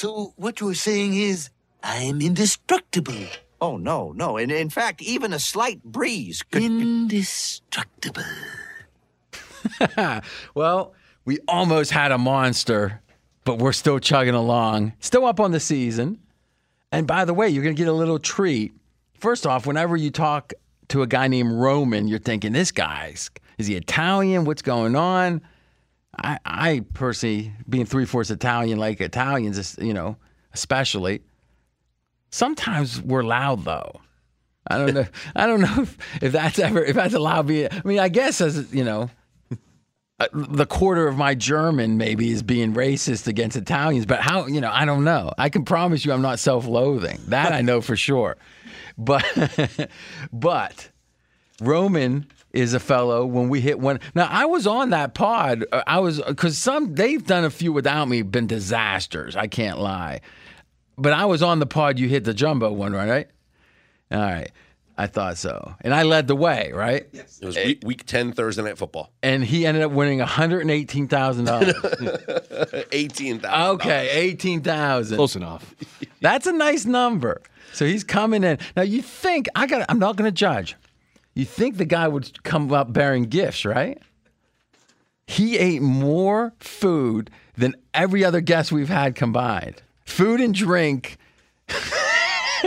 So what you're saying is I'm indestructible. Oh, no, no. And in fact, even a slight breeze could. Indestructible. Well, we almost had a monster, but we're still chugging along. Still up on the season. And by the way, you're going to get a little treat. First off, whenever you talk to a guy named Roman, you're thinking, this guy's, is he Italian? What's going on? I, I personally, being three fourths Italian, like Italians, you know, especially, sometimes we're loud though. I don't know. I don't know if, if that's ever if that's allowed. Me, I mean, I guess as you know, uh, the quarter of my German maybe is being racist against Italians, but how, you know, I don't know. I can promise you I'm not self loathing. That I know for sure. But, but Roman is a fellow when we hit one. Now, I was on that pod. uh, I was, because some, they've done a few without me, been disasters. I can't lie. But I was on the pod you hit the jumbo one, right? All right. I thought so. And I led the way, right? Yes. It was week, week 10 Thursday Night Football. And he ended up winning $118,000. 18,000. Okay, eighteen thousand. Close enough. That's a nice number. So he's coming in. Now you think I got? I'm not going to judge. You think the guy would come up bearing gifts, right? He ate more food than every other guest we've had combined. Food and drink.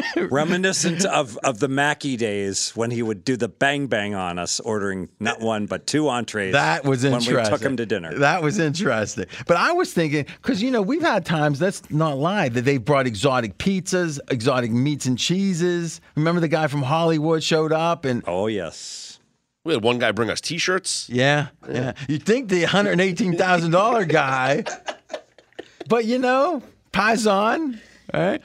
Reminiscent of, of the Mackey days when he would do the bang bang on us, ordering not one but two entrees. That was interesting. When we took him to dinner. That was interesting. But I was thinking, because, you know, we've had times, let's not lie, that they've brought exotic pizzas, exotic meats and cheeses. Remember the guy from Hollywood showed up and oh, yes. We had one guy bring us t shirts. Yeah, yeah. You think the hundred eighteen thousand dollar guy, but you know, Paisan, right?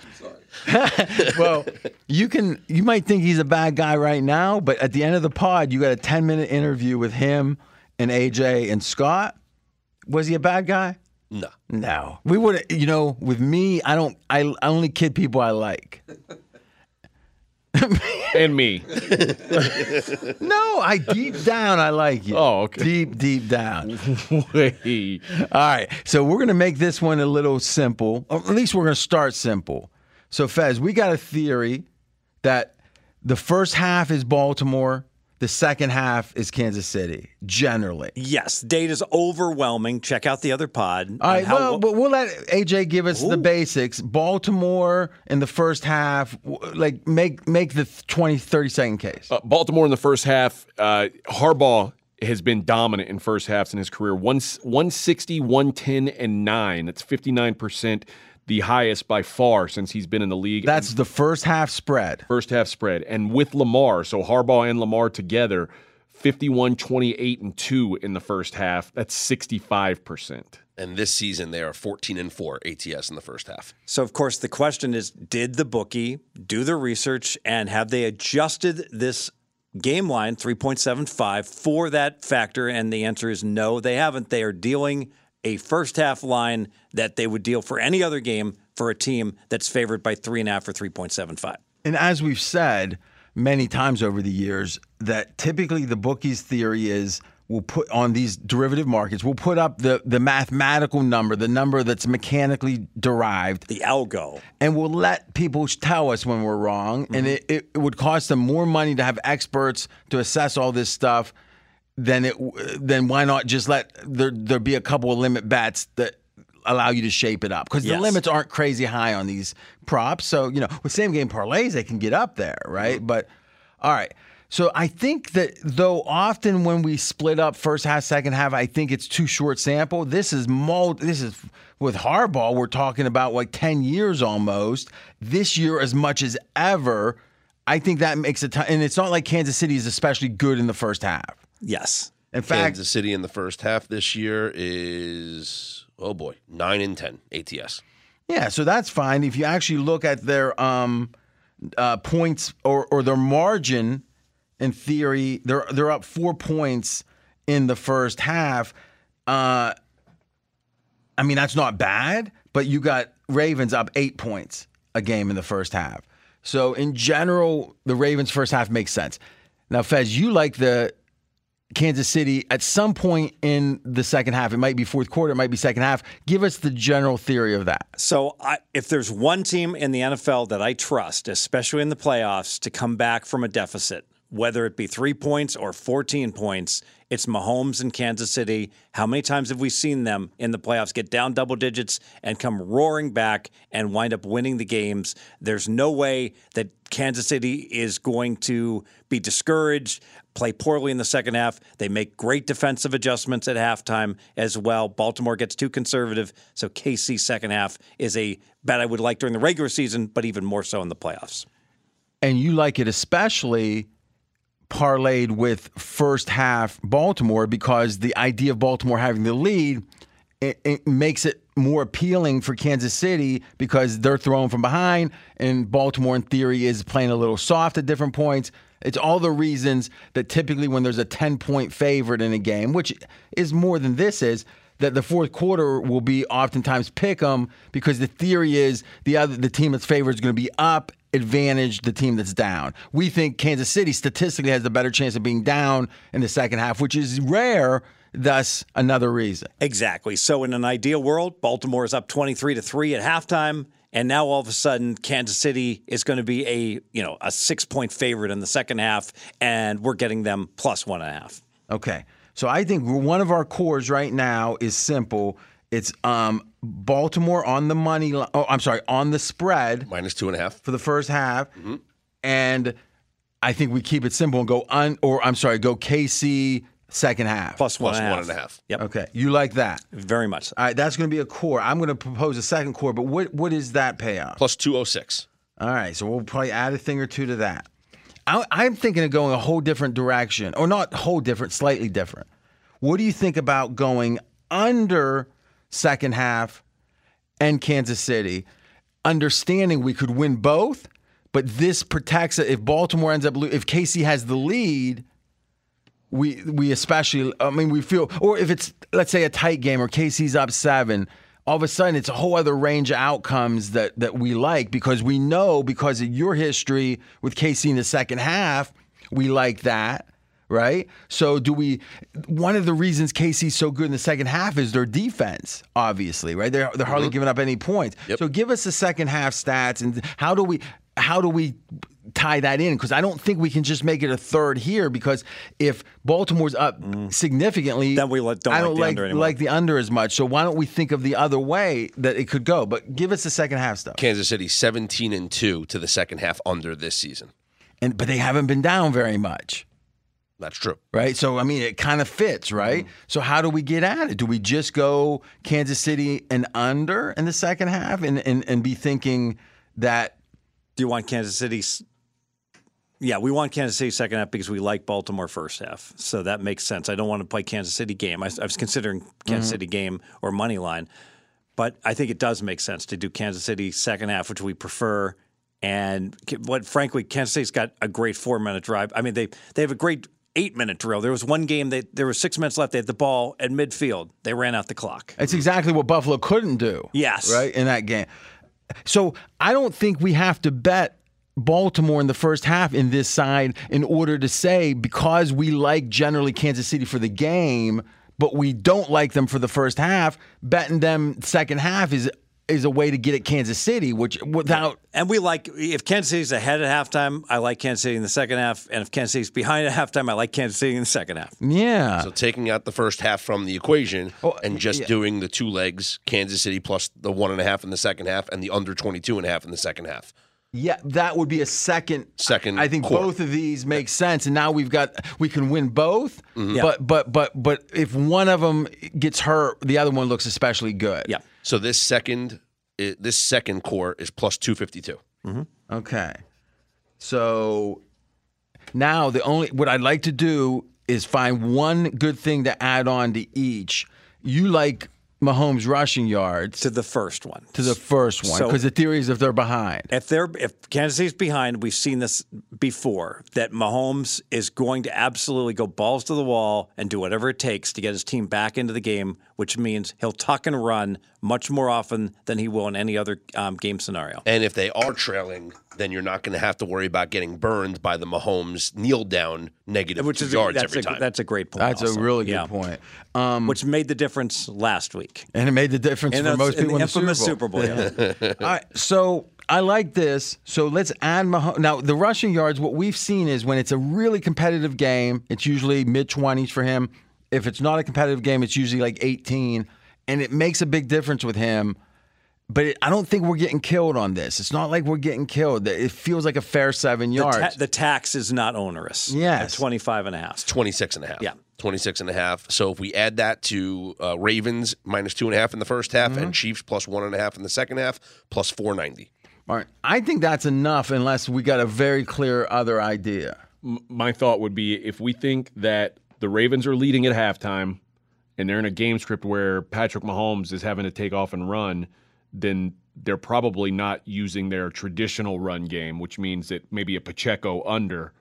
well, you can. You might think he's a bad guy right now, but at the end of the pod, you got a ten minute interview with him and AJ and Scott. Was he a bad guy? No. No, we would. You know, with me, I don't. I, I only kid people I like. And me. No, I deep down I like you. Oh, okay. Deep, deep down. Wait. All right. So we're going to make this one a little simple. Or at least we're going to start simple. So, Fez, we got a theory that the first half is Baltimore, the second half is Kansas City, generally. Yes, data's overwhelming. Check out the other pod. All right. how- Well, but we'll let AJ give us the basics. Baltimore in the first half, like make make the 20, 30 second case. Uh, Baltimore in the first half, uh, Harbaugh has been dominant in first halves in his career. One, 160, 110, and 9. That's 59%, the highest by far since he's been in the league. That's the first half spread. first half spread. And with Lamar, so Harbaugh and Lamar together, 51, 28, and 2 in the first half. That's 65%. And this season, they are 14 and 4 ATS in the first half. So, of course, the question is Did the bookie do the research and have they adjusted this game line, 3.75, for that factor? And the answer is no, they haven't. They are dealing a first half line that they would deal for any other game for a team that's favored by 3.5 or 3.75. And as we've said many times over the years, that typically the bookies' theory is we'll put on these derivative markets, we'll put up the, the mathematical number, the number that's mechanically derived, The algo. and we'll let people tell us when we're wrong. And mm-hmm. it, it, it would cost them more money to have experts to assess all this stuff than it then why not just let there there be a couple of limit bets that allow you to shape it up because the limits aren't crazy high on these props. So you know with same game parlays they can get up there, right? But all right. So I think that though often when we split up first half, second half, I think it's too short sample. This is mold. This is with Harbaugh. We're talking about like ten years almost. This year as much as ever. I think that makes a ton. And it's not like Kansas City is especially good in the first half. Yes. In fact, Kansas City in the first half this year is, oh boy, 9 and 10 ATS. Yeah, so that's fine. If you actually look at their um, uh, points or, or their margin, in theory, they're they're up four points in the first half. Uh, I mean, that's not bad, but you got Ravens up eight points a game in the first half. So in general, the Ravens first half makes sense. Now, Fez, you like the Kansas City at some point in the second half. It might be fourth quarter, it might be second half. Give us the general theory of that. So, I, if there's one team in the NFL that I trust, especially in the playoffs, to come back from a deficit, whether it be three points or 14 points, it's Mahomes in Kansas City. How many times have we seen them in the playoffs get down double digits and come roaring back and wind up winning the games? There's no way that Kansas City is going to be discouraged, play poorly in the second half. They make great defensive adjustments at halftime as well. Baltimore gets too conservative, so KC second half is a bet I would like during the regular season, but even more so in the playoffs. And you like it especially parlayed with first half Baltimore because the idea of Baltimore having the lead it, it makes it more appealing for Kansas City because they're thrown from behind, and Baltimore, in theory, is playing a little soft at different points. It's all the reasons that typically when there's a 10 point favorite in a game, which is more than this is, that the fourth quarter will be oftentimes pick 'em because the theory is the other the team that's favored is going to be up advantage the team that's down. We think Kansas City statistically has the better chance of being down in the second half, which is rare. Thus, another reason. Exactly. So, in an ideal world, Baltimore is up twenty-three to three at halftime, and now all of a sudden, Kansas City is going to be a you know a six-point favorite in the second half, and we're getting them plus one and a half. Okay. So I think one of our cores right now is simple. It's um, Baltimore on the money. Li- oh, I'm sorry, on the spread Minus two and a half. for the first half, and I think we keep it simple and go un. Or I'm sorry, go KC second half. Plus one Plus and one and a half. Yep. Okay, you like that? Very much. So. All right, that's going to be a core. I'm going to propose a second core, but what what is that payoff? Plus 206. All right, so we'll probably add a thing or two to that. I, I'm thinking of going a whole different direction, or not whole different, slightly different. What do you think about going under second half and Kansas City, understanding we could win both, but this protects it if Baltimore ends up lo- if KC has the lead. We we especially I mean we feel or if it's let's say a tight game or KC's up seven, all of a sudden it's a whole other range of outcomes that that we like because we know because of your history with KC in the second half, we like that. Right? So do we one of the reasons KC's so good in the second half is their defense, obviously, right? They're they're hardly mm-hmm. giving up any points. So give us the second half stats and how do we how do we tie that in because I don't think we can just make it a third here because if Baltimore's up mm. significantly, Then we don't I like don't the like under like the under as much. So why don't we think of the other way that it could go? But give us the second half stuff. Kansas City 17 and 2 to the second half under this season. And but they haven't been down very much. That's true. Right. So, I mean, it kind of fits, right? Mm. So, how do we get at it? Do we just go Kansas City and under in the second half and, and, and be thinking that Do you want Kansas City? Yeah, we want Kansas City second half because we like Baltimore first half. So that makes sense. I don't want to play Kansas City game. I, I was considering Kansas mm-hmm. City game or money line, but I think it does make sense to do Kansas City second half, which we prefer. And what, frankly, Kansas City's got a great four minute drive. I mean, they they have a great eight minute drill. There was one game that there was six minutes left. They had the ball at midfield. They ran out the clock. It's exactly what Buffalo couldn't do. Yes. Right? In that game. So I don't think we have to bet Baltimore in the first half in this side in order to say because we like generally Kansas City for the game, but we don't like them for the first half, betting them second half is is a way to get at Kansas City, which without And we like if Kansas City's ahead at halftime, I like Kansas City in the second half. And if Kansas City's behind at halftime, I like Kansas City in the second half. yeah. So taking out the first half from the equation Oh, and just yeah. doing the two legs, Kansas City plus the one and a half in the second half and the under 22 and a half in the second half. Yeah, that would be a second. Second I think core. both of these make sense, and now we've got we can win both. Mm-hmm. Yeah. But but but but if one of them gets hurt, the other one looks especially good. Yeah. So this second this second core is plus 252. Mm-hmm. Okay. So now the only what I'd like to do is find one good thing to add on to each. You like Mahomes rushing yards to the first one. to the first one So- because the theory is if they're behind. If they're if Kansas City's behind, we've seen this before that Mahomes is going to absolutely go balls to the wall and do whatever it takes to get his team back into the game, which means he'll tuck and run much more often than he will in any other um, game scenario. And if they are trailing, then you're not going to have to worry about getting burned by the Mahomes kneel down negative Which is yards that's every a, time. that's a great point. That's also. a really good Yeah. point. Um, Which made the difference last week. and it made the difference And for that's- most in people the in the infamous Super Bowl. Super Bowl. yeah. All right, so I like this. So let's add Mahomes. Now, the rushing yards, what we've seen is when it's a really competitive game, it's usually mid 20s for him. If it's not a competitive game, it's usually like 18. And it makes a big difference with him. But it, I don't think we're getting killed on this. It's not like we're getting killed. It feels like a fair seven The, yards. ta- the tax is not onerous. Yes. At 25 and a half. 26 and a half. Yeah. 26 and a half. So if we add that to uh, Ravens minus two and a half in the first half Mm-hmm. and Chiefs plus one and a half in the second half, plus 490. All right. I think that's enough unless we got a very clear other idea. M- my thought would be if we think that the Ravens are leading at halftime and they're in a game script where Patrick Mahomes is having to take off and run, then they're probably not using their traditional run game, which means that maybe a Pacheco under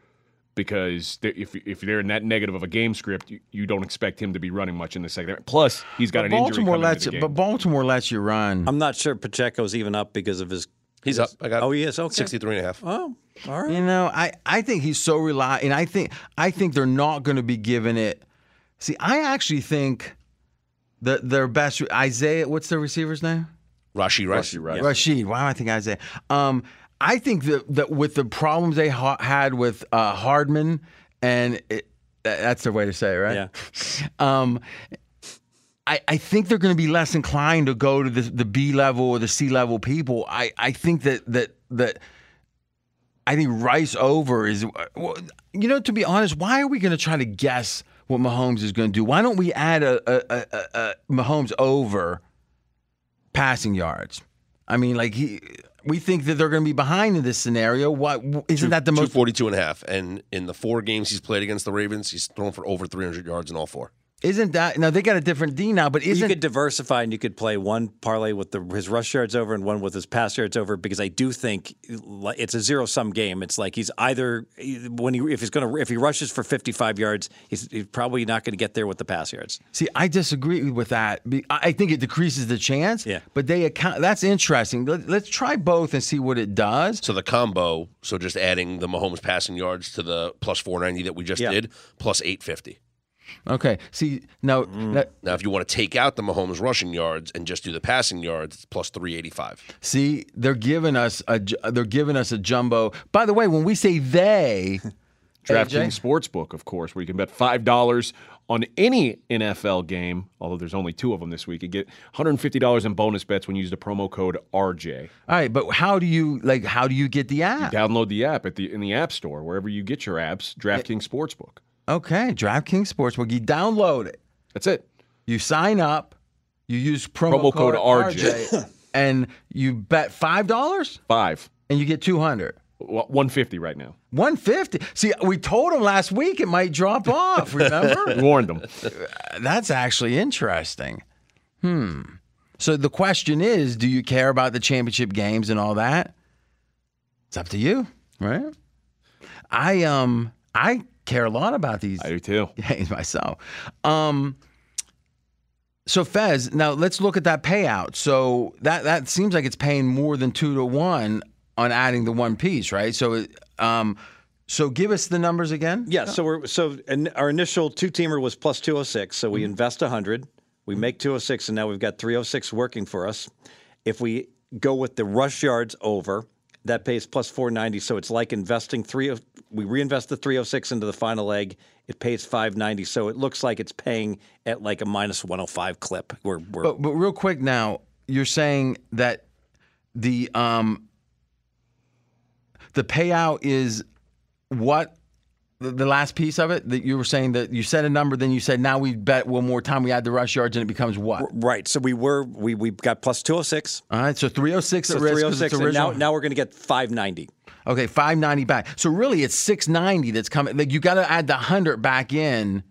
because they- if if they're in that negative of a game script, you, you don't expect him to be running much in the second. Plus, he's got But an injury Baltimore coming lets into the you, game. but Baltimore lets you run. I'm not sure Pacheco's even up because of his. He's up. I got Oh, he is? Okay. 63 and a half. Oh, all right. You know, I, I think he's so reliant, and I think I think they're not going to be giving it. See, I actually think that their best Isaiah. What's the receiver's name? Rashee Rice. Right. Rashid. Why do I think Isaiah? Um, I think that that with the problems they ha- had with uh, Hardman, and it, that's the way to say it, right? Yeah. Um, I, I think they're going to be less inclined to go to the, the B level or the C level people. I, I think that that that I think Rice over is, well, you know, to be honest, why are we going to try to guess what Mahomes is going to do? Why don't we add a, a, a, a, Mahomes over passing yards? I mean, like he, we think that they're going to be behind in this scenario. Why isn't that the most? 242 and a half. And in the four games he's played against the Ravens, he's thrown for over 300 yards in all four. Isn't that now they got a different D now? But You isn't could diversify and you could play one parlay with the, his rush yards over and one with his pass yards over because I do think it's a zero sum game. It's like he's either when he if he's going to if he rushes for 55 yards, he's, he's probably not going to get there with the pass yards. See, I disagree with that. I I think it decreases the chance. Yeah. But they account. That's interesting. Let, let's try both and see what it does. So the combo, so just adding the Mahomes passing yards to the plus 490 that we just Yeah. did, plus 850. Okay. See, now mm. that- Now, if you want to take out the Mahomes rushing yards and just do the passing yards, it's plus 385. see, they're giving us a. They're giving us a jumbo. By the way, when we say they, DraftKings AJ? Sportsbook, of course, where you can bet five dollars on any NFL game. Although there's only two of them this week, you get 150 dollars in bonus bets when you use the promo code RJ. all right. But how do you like? How do you get the app? Download the app at the in the App Store wherever you get your apps. DraftKings Sportsbook. Okay, DraftKings Sportsbook. You download it. That's it. You sign up. You use promo, Promo code RJ, and you bet five dollars, Five. and you get two hundred. Well, 150 right now. 150. See, we told them last week it might drop off, remember? We warned them. That's actually interesting. Hmm. So the question is, do you care about the championship games and all that? It's up to you, right? I um I care a lot about these I do too. games myself. Um so Fez, now let's look at that payout. So that that seems like it's paying more than 2 to 1 on adding the one piece, right? So um so give us the numbers again. Yeah, so we're so and our initial two teamer was plus 206, so we invest 100, we make 206 and now we've got 306 working for us. If we go with the rush yards over, that pays plus 490, so it's like investing 3 of we reinvest the 306 into the final leg, it pays 590, so it looks like it's paying at like a minus 105 clip. We're, we're But but real quick now, you're saying that the um the payout is what the, the last piece of it that you were saying that you said a number, then you said now we bet one more time we add the rush yards and it becomes what? right. So we were we we got plus 206. All right, so 306 So at risk 'cause 306 it's oh and now now we're going to get 590. okay, 590 back. So really it's 690 that's coming. Like you got to add the 100 back in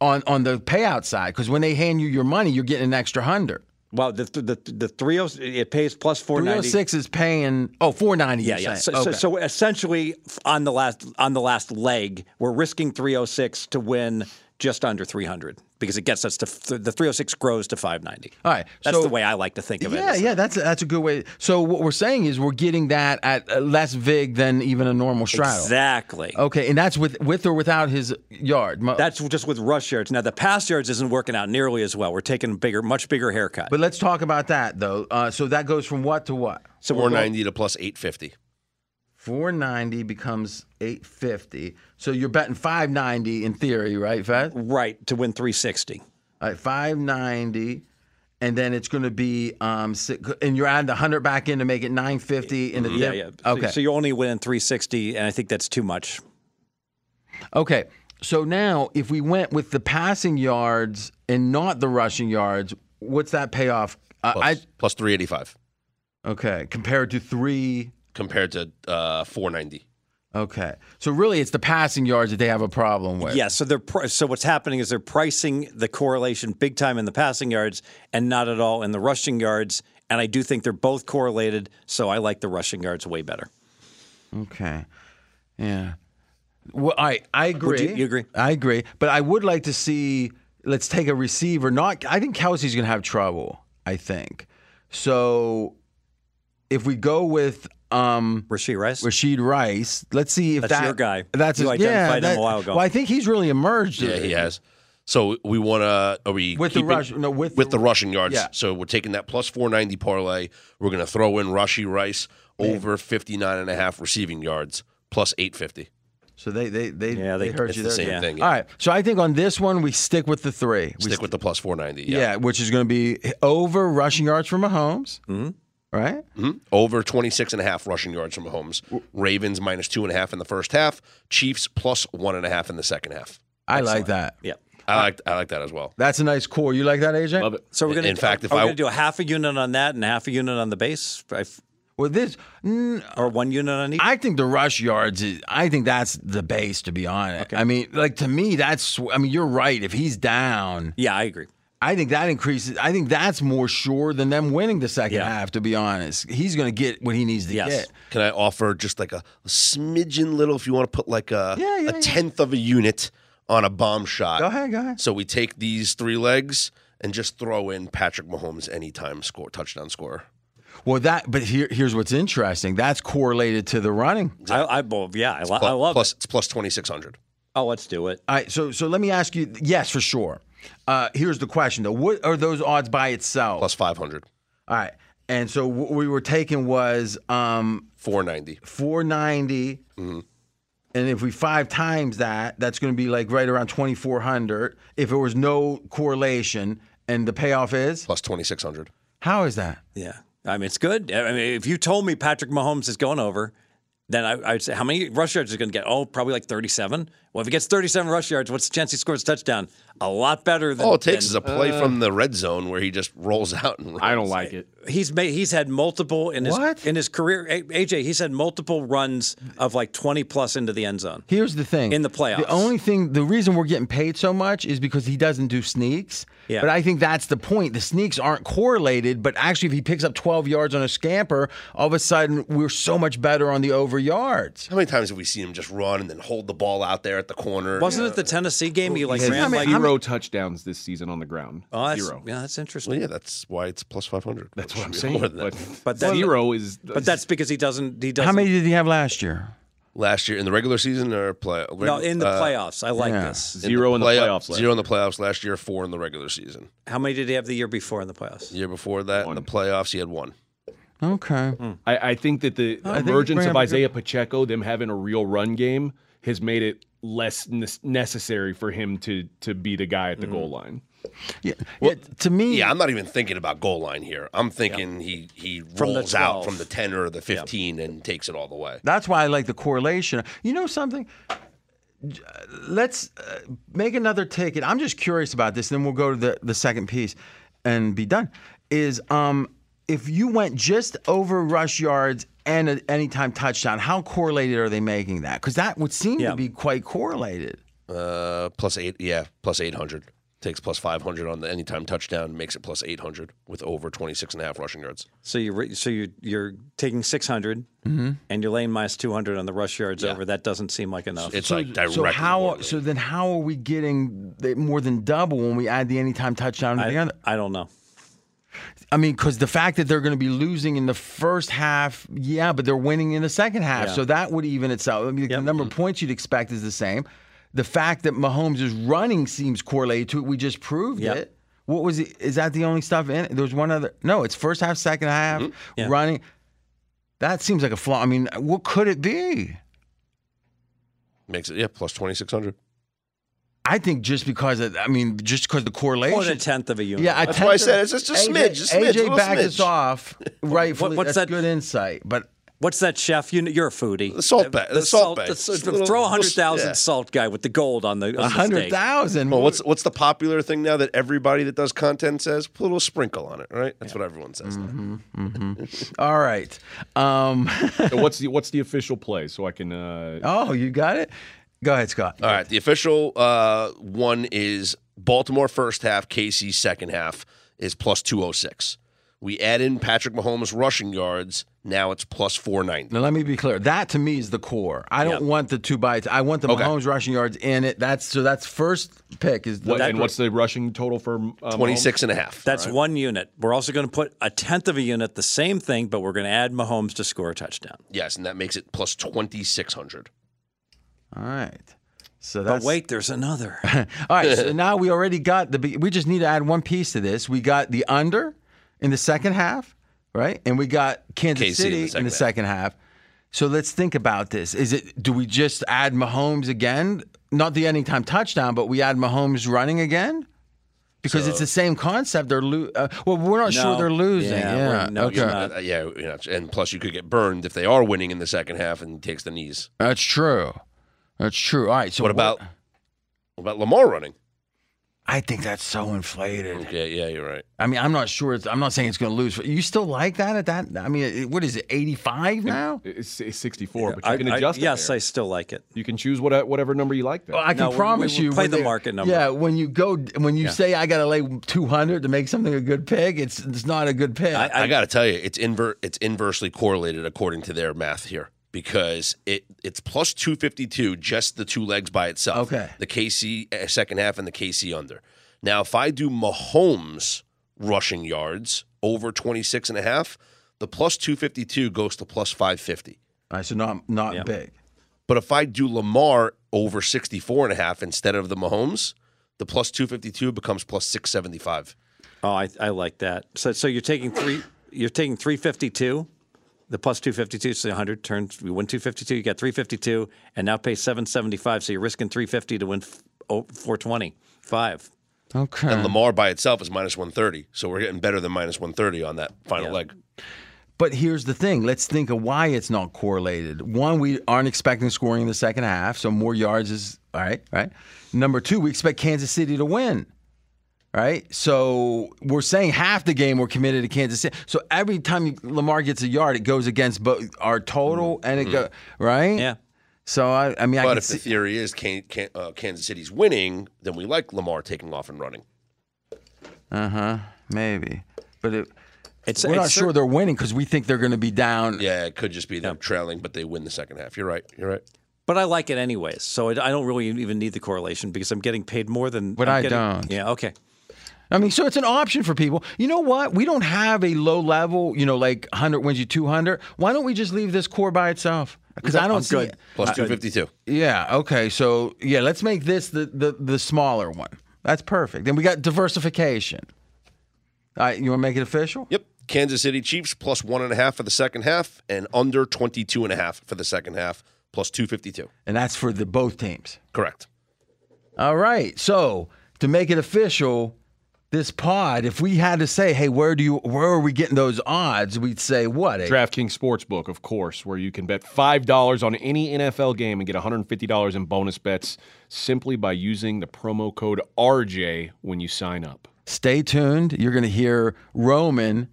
on on the payout side because when they hand you your money, you're getting an extra hundred. Well, the the the three oh it pays plus four Three ninety. hundred six is paying oh four ninety. Yeah, yeah. So, so, so essentially, on the last on the last leg, we're risking 306 to win just under 300 because it gets us to f- the 306 grows to 590. All right, that's so- the way I like to think of it. Yeah, yeah, that's a, that's a good way. So what we're saying is we're getting that at uh, less vig than even a normal straddle. exactly. Okay, and that's with with or without his yard. That's just with rush yards. Now the pass yards isn't working out nearly as well. We're taking a bigger, much bigger haircut. but let's talk about that though. Uh, so that goes from what to what? so we're going- 490 to plus 850. 490 becomes 850. So you're betting 590 in theory, right, Fez? right to win 360. All right, 590. And then it's going to be, um, si- and you're adding the 100 back in to make it 950 in the Yeah, dip? yeah. So, Okay. so you're only winning 360, and I think that's too much. Okay. So now, if we went with the passing yards and not the rushing yards, what's that payoff? Uh, I plus 385 okay compared to three. Compared to uh, 490. Okay, so really, it's the passing yards that they have a problem with. Yeah. So they're pri- so what's happening is they're pricing the correlation big time in the passing yards and not at all in the rushing yards. And I do think they're both correlated. So I like the rushing yards way better. Okay. Yeah. Well, I I agree. you- you agree? I agree, but I would like to see. Let's take a receiver. Not. I think Kelce's going to have trouble. I think. So, if we go with um, Rasheed Rice. Rashid Rice, let's see if That's that your guy. That's You his, identified yeah, him a while ago. Well, I think he's really emerged. Yeah, he has. So we want to. Are we With the keeping- rush- no, with with the- the rushing yards? yeah. So we're taking that plus 490 parlay. We're going to throw in Rushy Rice over 59 and a half receiving yards plus 850. So they they they Yeah, they, they- hurt it's you the there. same yeah. thing, yeah. All right. So I think on this one we stick with the three. We Stick with the plus 490. yeah. Yeah. which is going to be over rushing yards for Mahomes. Mm-hmm. Right. Mhm. Over 26 and a half rushing yards from Mahomes. Ravens minus two and a half in the first half. Chiefs plus one and a half in the second half. I like that. yeah. I like I like that as well. That's a nice core. You like that, AJ? Love it. So we're gonna. In fact, if are we I- gonna do a half a unit on that and half a unit on the base, I f- Well, this mm, or one unit on each. I think the rush yards is. I think that's the base. To be honest, I mean, like to me, that's. I mean, you're right. If he's down, yeah, I agree. I think that increases. I think that's more sure than them winning the second Yeah. half. To be honest, he's going to get what he needs to Yes. get. Can I offer just like a, a smidgen little, if you want to put like a, Yeah, yeah, a yeah. tenth of a unit on a bomb shot? Go ahead, go ahead. So we take these three legs and just throw in Patrick Mahomes anytime score touchdown scorer. Well, that. But here, here's what's interesting. That's correlated to the running. I, I well, yeah, I, Plus, I love plus it. it's plus twenty six hundred. Oh, let's do it. All right. So, so let me ask you. Yes, for sure. Uh, here's the question though. What are those odds by itself? Plus five hundred. All right. And so what we were taking was um, Four ninety. 490 Mm-hmm. and if we five times that that's going to be like right around 2400 if there was no correlation and the payoff is Plus twenty six hundred. how is that Yeah, I mean it's good. I mean, if you told me Patrick Mahomes is going over, then I, I'd say how many rush yards is going to get? Oh, probably like thirty-seven. Well, if he gets thirty-seven rush yards, what's the chance he scores a touchdown? A lot better than. All it takes is a play uh. from the red zone where he just rolls out and I don't like it. He's made. He's had multiple in his What? in his career. AJ, he's had multiple runs of like twenty plus into the end zone. here's the thing In the playoffs. the only thing the reason we're getting paid so much is because he doesn't do sneaks Yeah. but i think that's the point the sneaks aren't correlated but actually if he picks up 12 yards on a scamper all of a sudden we're so much better on the over yards How many times have we seen him just run and then hold the ball out there at the corner? Wasn't it the Tennessee game? He like Yeah, ran I mean, like. how Zero touchdowns this season on the ground. oh, that's, Zero. Yeah, that's interesting. Well, yeah, that's why it's plus five hundred. That's what I'm saying. But, But that- zero is. But that's because he doesn't. He doesn't. how many did he have last year last year in the regular season or play? No, in the uh, playoffs. I like yeah. this. zero in the playoff- playoffs. last Zero in the playoffs last year. Four in the regular season. How many did he have the year before in the playoffs? The year before that, in the playoffs, he had one. okay I, I think that the think emergence bring of up a Isaiah Pacheco, them having a real run game, has made it less ne- necessary for him to to be the guy at the goal line. yeah, yeah, to me Yeah, I'm not even thinking about goal line here. I'm thinking he he From rolls out from the 10 or the 15 and takes it all the way. That's why I like the correlation. You know something? Let's uh, make another ticket. I'm just curious about this. Then we'll go to the, the second piece and be done. Is um, if you went just over rush yards and an anytime touchdown, how correlated are they making that? Because that would seem Yeah. to be quite correlated. Uh, plus eight, yeah, plus 800. Takes plus 500 on the anytime touchdown, makes it plus 800 with over 26 and a half rushing yards. So you re- so you you're taking 600 and you're laying minus 200 on the rush yards Mm-hmm. Yeah. over. That doesn't seem like enough. It's like directly. So how? So then, how are we getting more than double when we add the anytime touchdown to the I, other? I don't know. I mean, because the fact that they're going to be losing in the first half, yeah, but they're winning in the second half, Yeah. so that would even itself. I mean, the number of points you'd expect is the same. The fact that Mahomes is running seems correlated to it. We just proved Yep. it. What was it? Is that the only stuff in it? There's one other. No, it's first half, second half, Mm-hmm. Yeah. running. That seems like a flaw. I mean, what could it be? Makes it, yeah, plus 2,600. I think just because of, I mean, just because the correlation. What a tenth of a unit. Yeah, a That's tenth why I said it's just a smidge, a smidge, AJ little backed smidge. us off. Rightfully, what's that's that- good insight. But What's that chef? You, you're a foodie. The Salt Bae- the Salt Bae. the- Just a the- little- throw a hundred thousand yeah. salt guy with the gold on the, on a the hundred steak. thousand. Well, what's what's the popular thing now that everybody that does content says? Put a little sprinkle on it, right? That's what everyone says. now. All right. Um, So what's the what's the official play so I can uh, oh, you got it. Go ahead, Scott. All right, the official uh, one is Baltimore first half, KC second half is plus 206. We add in Patrick Mahomes rushing yards, now it's plus 490. Now let me be clear. That to me is the core. I don't Yep. want the two bites. I want the Okay. Mahomes rushing yards in it. That's so. That's first pick is the, what, and what's the rushing total for uh, 26 and a half. That's one unit. We're also going to put a tenth of a unit, the same thing, but we're going to add Mahomes to score a touchdown. Yes, and that makes it plus 2600. All right. So But wait, there's another. All right, so now we already got the. We just need to add one piece to this. We got the under in the second half, right? And we got Kansas KC in the City in the second half. So let's think about this. Is it? Do we just add Mahomes again? Not the anytime touchdown, but we add Mahomes running again. Because it's the same concept. They're lo- uh, well, we're not sure they're losing. Yeah, Yeah. no, okay. not. Uh, yeah, you know, and plus you could get burned if they are winning in the second half and he takes the knees. That's true. That's true. All right. So what about what about Lamar running? I think that's so inflated. Okay, yeah, you're right. I mean, I'm not sure. It's, I'm not saying it's going to lose. You still like that at that? I mean, it- what is it? 85 now? It's, it's 64, but you I- can I- adjust it. yes, there. I still like it. You can choose what, whatever number you like. There. Well, I can No, we- promise we you. play the you- market number. Yeah, when you go, when you say I got to lay 200 to make something a good pick, it's it's not a good pick. I, got to tell you, it's inver- it's inversely correlated according to their math here because it it's plus 252 just the two legs by itself. Okay. The KC uh, second half and the KC under. Now, if I do Mahomes rushing yards over 26 and a half, the plus 252 goes to plus 550. All right, so not not Yeah. big. But if I do Lamar over 64 and a half instead of the Mahomes, the plus 252 becomes plus 675. Oh, I, I like that. So so you're taking three. You're taking 352. The plus 252, so 100 turns. You win 252. You got 352, and now pay 775. So you're risking 350 to win f- oh, 420. Five. Okay. And Lamar by itself is minus 130. So we're getting better than minus 130 on that final Yeah. leg. But here's the thing. Let's think of why it's not correlated. One, we aren't expecting scoring in the second half, so more yards is all right, right? Number two, we expect Kansas City to win. Right? So we're saying half the game we're committed to Kansas City. So every time Lamar gets a yard, it goes against both our total and it go right? Yeah. So I, I mean, But can if see, the theory is Can, Can, uh, Kansas City's winning, then we like Lamar taking off and running. uh huh, maybe, but it, It's, we're not it's sure they're winning because we think they're going to be down. Yeah, it could just be them trailing, but they win the second half. You're right. You're right. But I like it anyways. So I don't really even need the correlation because I'm getting paid more than. But I'm I getting- don't. Yeah. Okay. I mean, so it's an option for people. You know what? We don't have a low level, you know, like 100 wins you 200. Why don't we just leave this core by itself? Because I don't I'm see. good. Plus 252. Yeah. Okay. So yeah, let's make this the the the smaller one. That's perfect. Then we got diversification. All right, you want to make it official? Yep. Kansas City Chiefs plus one and a half for the second half and under 22 and a half for the second half plus 252. And that's for the both teams. Correct. All right. So to make it official, this pod, if we had to say, hey, where do you where are we getting those odds? We'd say what? A- DraftKings Sportsbook, of course, where you can bet $5 on any NFL game and get $150 in bonus bets simply by using the promo code RJ when you sign up. Stay tuned. You're going to hear Roman.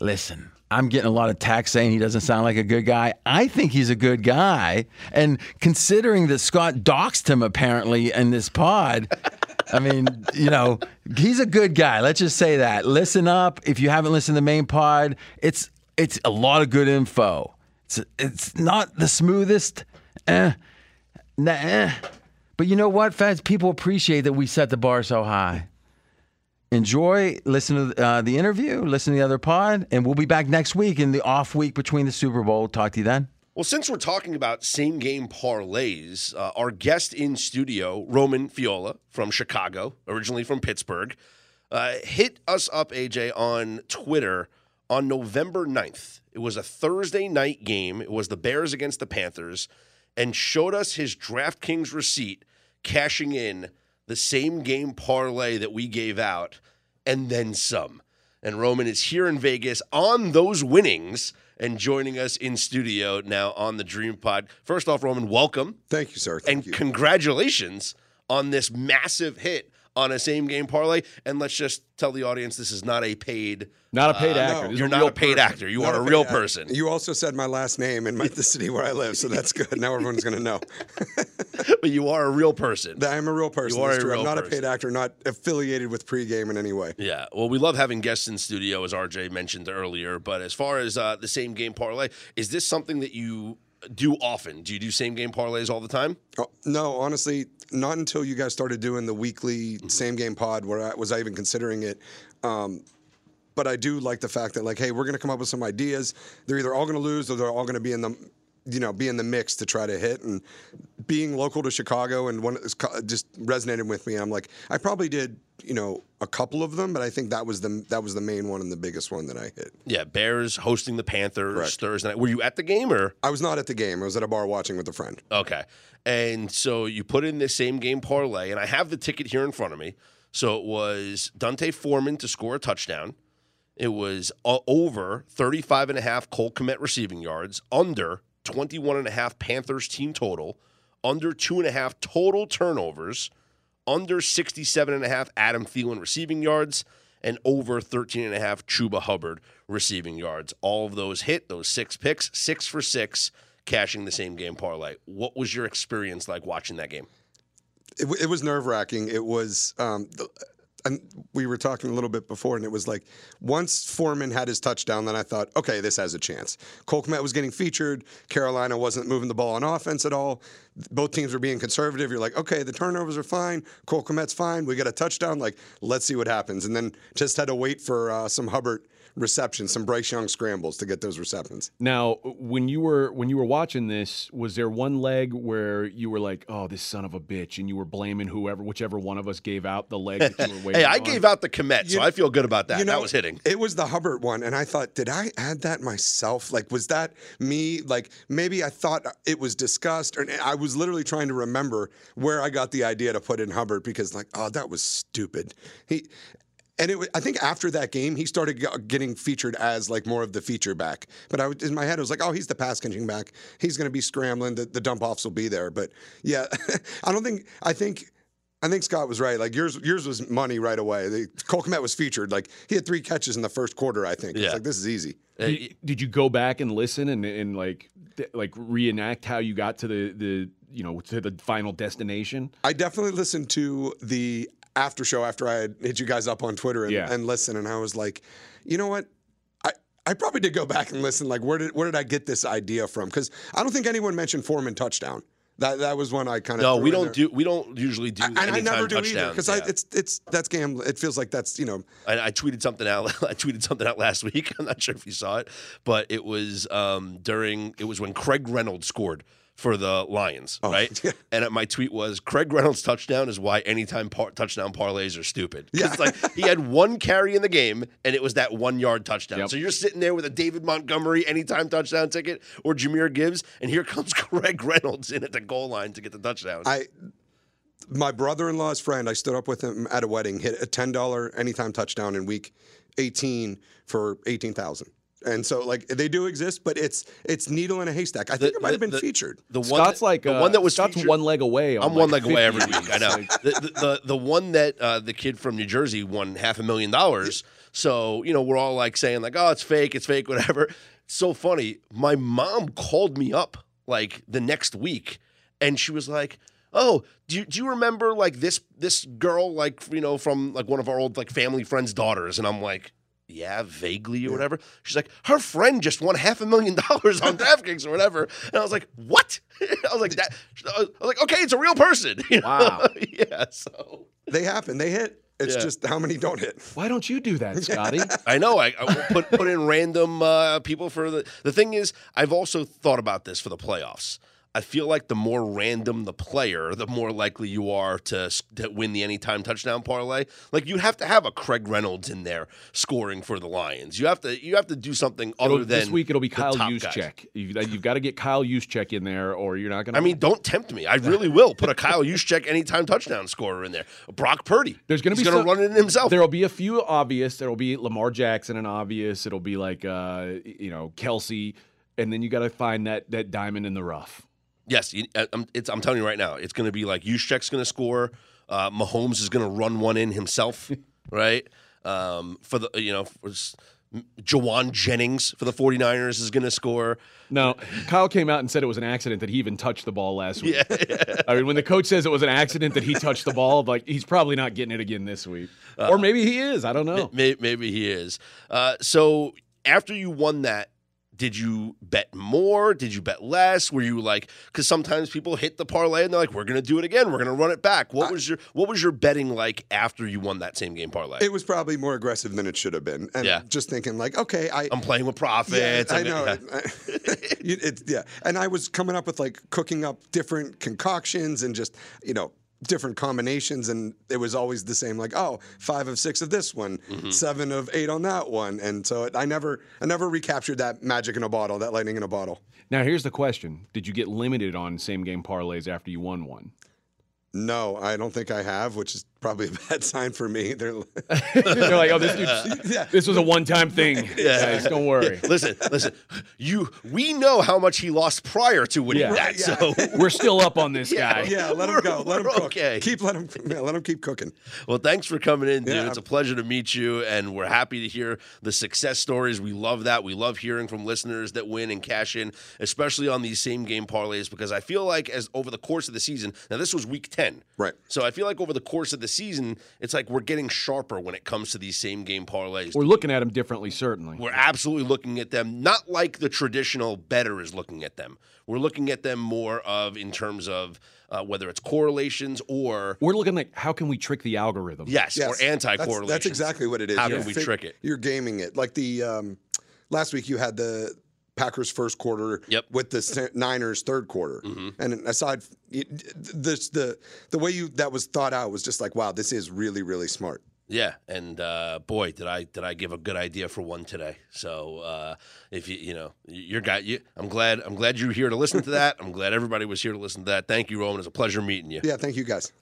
Listen, I'm getting a lot of text saying he doesn't sound like a good guy. I think he's a good guy. And considering that Scott doxed him apparently in this pod, I mean, you know, he's a good guy. Let's just say that. Listen up. If you haven't listened to the main pod, it's it's a lot of good info. It's it's not the smoothest. Eh, nah, eh. But you know what, fans? People appreciate that we set the bar so high. Enjoy, listen to uh, the interview, listen to the other pod, and we'll be back next week in the off week between the Super Bowl. Talk to you then. Well, since we're talking about same game parlays, uh, our guest in studio, Roman Fiola from Chicago, originally from Pittsburgh, uh, hit us up, AJ, on Twitter on November 9th. It was a Thursday night game. It was the Bears against the Panthers, and showed us his DraftKings receipt cashing in the same game parlay that we gave out and then some. And Roman is here in Vegas on those winnings and joining us in studio now on the Dream Pod. First off, Roman, welcome Thank you, sir. Thank and you. congratulations on this massive hit on a same game parlay. And let's just tell the audience this is not a paid. Not a paid Uh, actor. no. You're a not real a paid person. actor. You Not are a paid real actor. person. You also said my last name and my, the city where I live, so that's good. Now everyone's going to know but you are a real person. I'm a real person. You are That's a true. real I'm not person. a paid actor, not affiliated with pregame in any way. Yeah, well, we love having guests in studio, as RJ mentioned earlier. But as far as uh, the same game parlay, is this something that you do often? Do you do same game parlays all the time? Oh, no, honestly, not until you guys started doing the weekly same game pod where I was I even considering it. Um, but I do like the fact that like, hey, we're going to come up with some ideas. They're either all going to lose or they're all going to be in the, you know, be in the mix to try to hit. And being local to Chicago and one just resonated with me. I'm like, I probably did, you know, a couple of them, but I think that was the that was the main one and the biggest one that I hit. Yeah, Bears hosting the Panthers Correct. Thursday night. Were you at the game or? I was not at the game. I was at a bar watching with a friend. Okay. And so you put in this same game parlay, and I have the ticket here in front of me. So it was D'Onta Foreman to score a touchdown. It was uh, over 35 and a half Cole Kmet receiving yards, under 21 and a half Panthers team total, under two and a half total turnovers, under 67 and a half Adam Thielen receiving yards, and over 13 and a half Chuba Hubbard receiving yards. All of those hit, those six picks, six for six, cashing the same game parlay. What was your experience like watching that game? it, it was nerve wracking. It was, um, and we were talking a little bit before, and it was like once Foreman had his touchdown, then I thought, okay, this has a chance. Cole was getting featured. Carolina wasn't moving the ball on offense at all. Both teams were being conservative. You're like, okay, the turnovers are fine. Cole Kmet's fine. We got a touchdown. Like, let's see what happens. And then just had to wait for uh, some Hubbard receptions, some Bryce Young scrambles to get those receptions. Now, when you were when you were watching this, was there one leg where you were like, "Oh, this son of a bitch," and you were blaming whoever, whichever one of us gave out the leg that you were waiting Hey, I on? gave out the Kmet, so You- I feel good about that. You know, that was hitting. It was the Hubbard one, and I thought, did I add that myself? Like, was that me? Like, maybe I thought it was discussed, or I was literally trying to remember where I got the idea to put in Hubbard because, like, oh, that was stupid. He. And it, wa- I think after that game, he started getting featured as like more of the feature back. But I, was- in my head, I was like, oh, he's the pass catching back. He's going to be scrambling. The, the dump offs will be there. But yeah, I don't think. I think I think Scott was right. Like yours, yours was money right away. The, Cole Kmet was featured. Like he had three catches in the first quarter. I think. Yeah. It's like this is easy. Uh, Did, did you go back and listen and, and like th- like reenact how you got to the the you know to the final destination? I definitely listened to the after show after I had hit you guys up on Twitter and, Yeah. and listen, and I was like, you know what? I, I probably did go back and listen. Like, where did where did I get this idea from? Because I don't think anyone mentioned Foreman touchdown. That that was one I kind of no, we don't do. We don't usually do. And I never do either because Yeah. it's it's that's game. It feels like that's you know I, I tweeted something out. I tweeted something out last week. I'm not sure if you saw it, but it was um, during. It was when Craig Reynolds scored for the Lions, Oh, right? yeah. And my tweet was Craig Reynolds touchdown is why anytime par- touchdown parlays are stupid. 'Cause Yeah. it's like he had one carry in the game, and it was that one yard touchdown. Yep. So you're sitting there with a David Montgomery anytime touchdown ticket or Jahmyr Gibbs, and here comes Craig Reynolds in at the goal line to get the touchdown. I my brother-in-law's friend, I stood up with him at a wedding, hit a ten dollar anytime touchdown in week eighteen for eighteen thousand. And so like they do exist, but it's it's needle in a haystack. I think The- it might have been the- featured. the one Scott's that, like the uh, one that was Scott's featured- one leg away. On I'm one leg away every week. I know. The, the, the the one that uh, the kid from New Jersey won half a million dollars. So, you know, we're all like saying, like, oh, it's fake, it's fake, whatever. so funny. My mom called me up like the next week and she was like, Oh, do you, do you remember like this this girl like you know from like one of our old like family friends' daughters? And I'm like, yeah, vaguely or whatever. She's like, her friend just won half a million dollars on DraftKings or whatever. And I was like, what? I was like, that. I was like, okay, it's a real person. You know? Wow. yeah. So They happen. They hit. It's Yeah. just how many don't hit. Why don't you do that, Scotty? I know. I, I put put in random uh, people for the. The thing is, I've also thought about this for the playoffs. I feel like the more random the player, the more likely you are to, to win the anytime touchdown parlay. Like you have to have a Craig Reynolds in there scoring for the Lions. You have to you have to do something other It'll- than this week it'll be Kyle. Juszczyk. You've, you've got to get Kyle Juszczyk in there, or you're not going to. I mean, don't tempt me. I really will put a Kyle Juszczyk anytime touchdown scorer in there. Brock Purdy. There's going to be going to run it himself. There'll be a few obvious. There'll be Lamar Jackson and obvious. It'll be like uh, you know Kelce, and then you got to find that that diamond in the rough. Yes, uh, I'm, it's, I'm telling you right now, it's going to be like Juszczyk's going to score. Uh, Mahomes is going to run one in himself, right? Um, for the you know, for Jauan Jennings for the 49ers is going to score. No, Kyle came out and said it was an accident that he even touched the ball last week. I mean, when the coach says it was an accident that he touched the ball, like he's probably not getting it again this week, or maybe he is. I don't know. Maybe, maybe he is. Uh, so after you won that, did you bet more? Did you bet less? Were you like because sometimes people hit the parlay and they're like, "We're going to do it again. We're going to run it back." What was your What was your betting like after you won that same game parlay? It was probably more aggressive than it should have been. And Yeah. just thinking like, okay, I I'm playing with profits. Yeah, I know. yeah. it. It's yeah, and I was coming up with like cooking up different concoctions and just you know different combinations, and it was always the same. Like, oh, five of six of this one, Mm-hmm. seven of eight on that one, and so it, I never, I never recaptured that magic in a bottle, that lightning in a bottle. Now here's the question: Did you get limited on same game parlays after you won one? No, I don't think I have, which is probably a bad sign for me. They're They're like, oh, this dude, yeah. this was a one time thing. Guys, don't worry. listen, listen. You, we know how much he lost prior to winning Yeah. that. So, We're still up on this guy. Yeah, let him We're- go. Let him we're cook. okay. Keep let him. Yeah, let him keep cooking. well, thanks for coming in, dude. Yeah. It's a pleasure to meet you, and we're happy to hear the success stories. We love that. We love hearing from listeners that win and cash in, especially on these same game parlays, because I feel like as over the course of the season. Now, this was week ten, Right. So I feel like over the course of the season, it's like we're getting sharper when it comes to these same game parlays. We're looking at them differently, certainly. We're absolutely looking at them not like the traditional bettor is looking at them. We're looking at them more of in terms of uh, whether it's correlations or We're looking like how can we trick the algorithm? yes, Yes, or anti that's- correlations. That's, exactly what it is. How You're can we trick it? You're gaming it. Like the um, last week, you had the Packers first quarter Yep. with the Niners third quarter, and aside, this the the way you that was thought out was just like, wow, this is really really smart. Yeah, and uh, boy, did I did I give a good idea for one today. So uh, if you you know you're got you, I'm glad I'm glad you're here to listen to that. I'm glad everybody was here to listen to that. Thank you, Roman. It's a pleasure meeting you. Yeah, thank you guys.